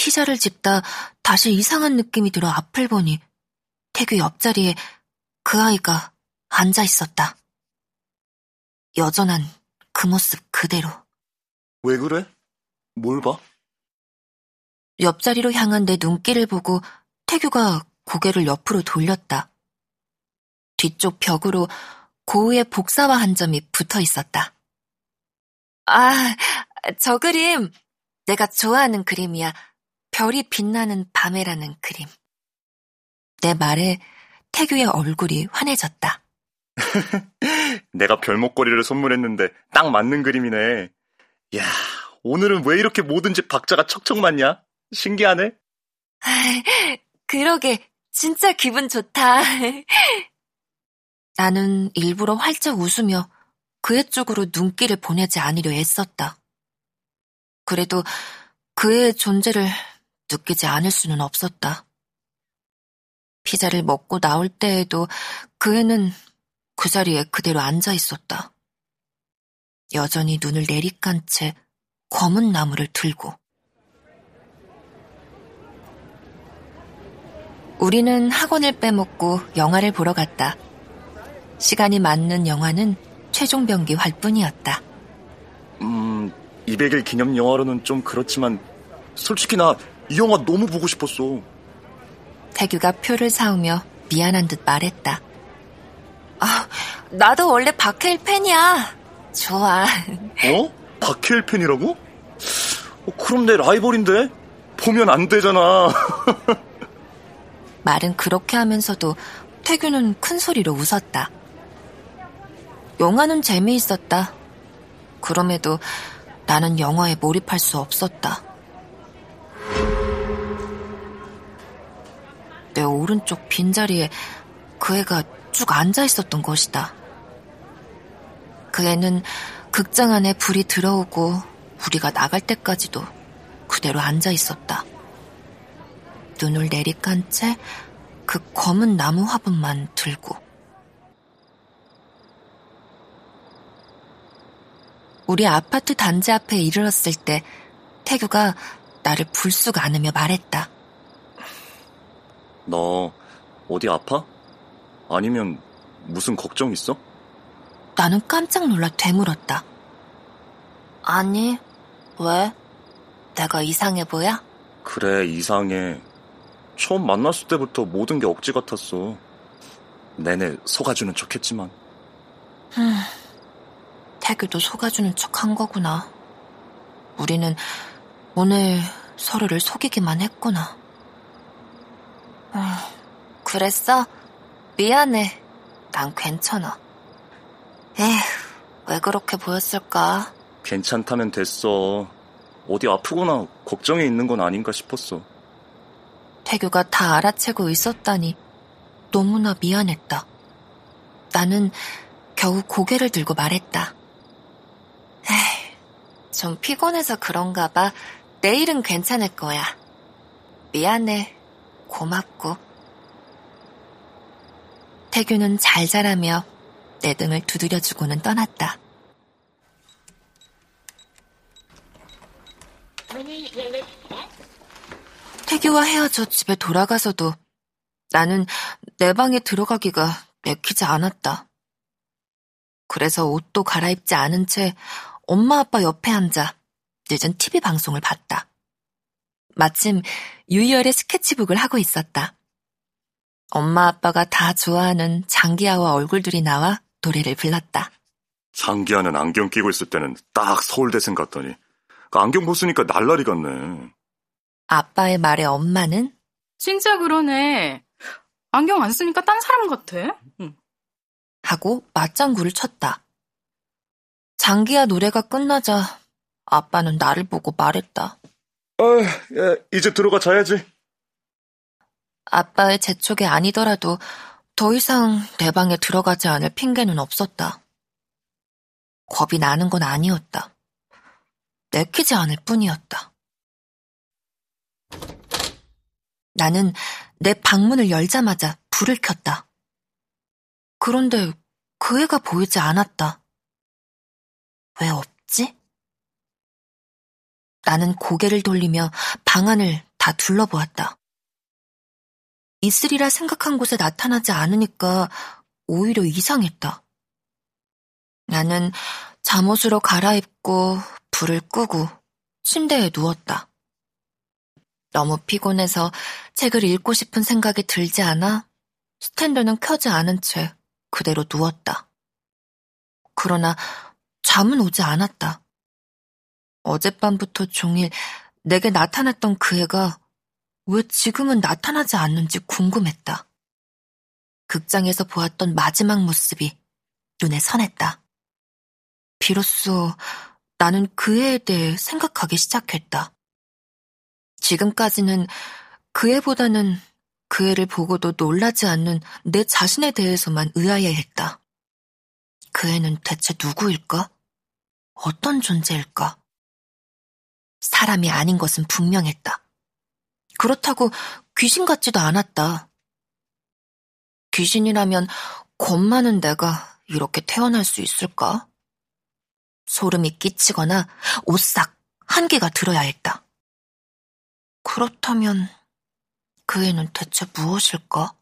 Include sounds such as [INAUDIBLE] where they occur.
피자를 집다 다시 이상한 느낌이 들어 앞을 보니 태규 옆자리에 그 아이가 앉아 있었다. 여전한 그 모습 그대로. 왜 그래? 뭘 봐? 옆자리로 향한 내 눈길을 보고 태규가 고개를 옆으로 돌렸다. 뒤쪽 벽으로 고우의 복사와 한 점이 붙어 있었다. 아, 저 그림 내가 좋아하는 그림이야. 별이 빛나는 밤에라는 그림. 내 말에 태규의 얼굴이 환해졌다. [LAUGHS] 내가 별목걸이를 선물했는데 딱 맞는 그림이네. 야, 오늘은 왜 이렇게 뭐든지 박자가 척척 맞냐? 신기하네. 그러게, 진짜 기분 좋다. [LAUGHS] 나는 일부러 활짝 웃으며 그애 쪽으로 눈길을 보내지 않으려 애썼다. 그래도 그의 존재를 느끼지 않을 수는 없었다. 피자를 먹고 나올 때에도 그 애는 그 자리에 그대로 앉아 있었다. 여전히 눈을 내리깐 채 검은 나무를 들고. 우리는 학원을 빼먹고 영화를 보러 갔다. 시간이 맞는 영화는 최종병기 활뿐이었다. 음, 200일 기념 영화로는 좀 그렇지만 솔직히 나 이 영화 너무 보고 싶었어. 태규가 표를 사오며 미안한 듯 말했다. 아, 나도 원래 박해일 팬이야. 좋아. 어? 박해일 팬이라고? 어, 그럼 내 라이벌인데? 보면 안 되잖아. [LAUGHS] 말은 그렇게 하면서도 태규는 큰 소리로 웃었다. 영화는 재미있었다. 그럼에도 나는 영화에 몰입할 수 없었다. 내 오른쪽 빈자리에 그 애가 쭉 앉아 있었던 것이다. 그 애는 극장 안에 불이 들어오고 우리가 나갈 때까지도 그대로 앉아 있었다. 눈을 내리깐 채 그 검은 나무 화분만 들고. 우리 아파트 단지 앞에 이르렀을 때 태규가 나를 불쑥 안으며 말했다. 너 어디 아파? 아니면 무슨 걱정 있어? 나는 깜짝 놀라 되물었다. 아니, 왜? 내가 이상해 보여? 그래, 이상해. 처음 만났을 때부터 모든 게 억지 같았어. 내내 속아주는 척 했지만. 흠, 태규도 속아주는 척 한 거구나. 우리는 오늘 서로를 속이기만 했구나. 그랬어? 미안해. 난 괜찮아. 에휴, 왜 그렇게 보였을까? 괜찮다면 됐어. 어디 아프거나 걱정이 있는 건 아닌가 싶었어. 태규가 다 알아채고 있었다니 너무나 미안했다. 나는 겨우 고개를 들고 말했다. 에이, 좀 피곤해서 그런가 봐. 내일은 괜찮을 거야. 미안해. 고맙고. 태규는 잘 자라며 내 등을 두드려주고는 떠났다. 태규와 헤어져 집에 돌아가서도 나는 내 방에 들어가기가 내키지 않았다. 그래서 옷도 갈아입지 않은 채 엄마 아빠 옆에 앉아 늦은 TV 방송을 봤다. 마침 유희열의 스케치북을 하고 있었다. 엄마 아빠가 다 좋아하는 장기하와 얼굴들이 나와 노래를 불렀다. 장기하는 안경 끼고 있을 때는 딱 서울대생 같더니 그 안경 벗으니까 날라리 같네. 아빠의 말에 엄마는 진짜 그러네. 안경 안 쓰니까 딴 사람 같아. 응. 하고 맞장구를 쳤다. 장기야 노래가 끝나자 아빠는 나를 보고 말했다. 아, 야, 이제 들어가 자야지. 아빠의 재촉이 아니더라도 더 이상 내 방에 들어가지 않을 핑계는 없었다. 겁이 나는 건 아니었다. 내키지 않을 뿐이었다. 나는 내 방문을 열자마자 불을 켰다. 그런데 그 애가 보이지 않았다. 왜 없지? 나는 고개를 돌리며 방 안을 다 둘러보았다. 있으리라 생각한 곳에 나타나지 않으니까 오히려 이상했다. 나는 잠옷으로 갈아입고 불을 끄고 침대에 누웠다. 너무 피곤해서 책을 읽고 싶은 생각이 들지 않아 스탠드는 켜지 않은 채 그대로 누웠다. 그러나 잠은 오지 않았다. 어젯밤부터 종일 내게 나타났던 그 애가 왜 지금은 나타나지 않는지 궁금했다. 극장에서 보았던 마지막 모습이 눈에 선했다. 비로소 나는 그 애에 대해 생각하기 시작했다. 지금까지는 그 애보다는 그 애를 보고도 놀라지 않는 내 자신에 대해서만 의아해했다. 그 애는 대체 누구일까? 어떤 존재일까? 사람이 아닌 것은 분명했다. 그렇다고 귀신 같지도 않았다. 귀신이라면 겁 많은 내가 이렇게 태어날 수 있을까? 소름이 끼치거나 오싹 한계가 들어야 했다. 그렇다면 그 애는 대체 무엇일까?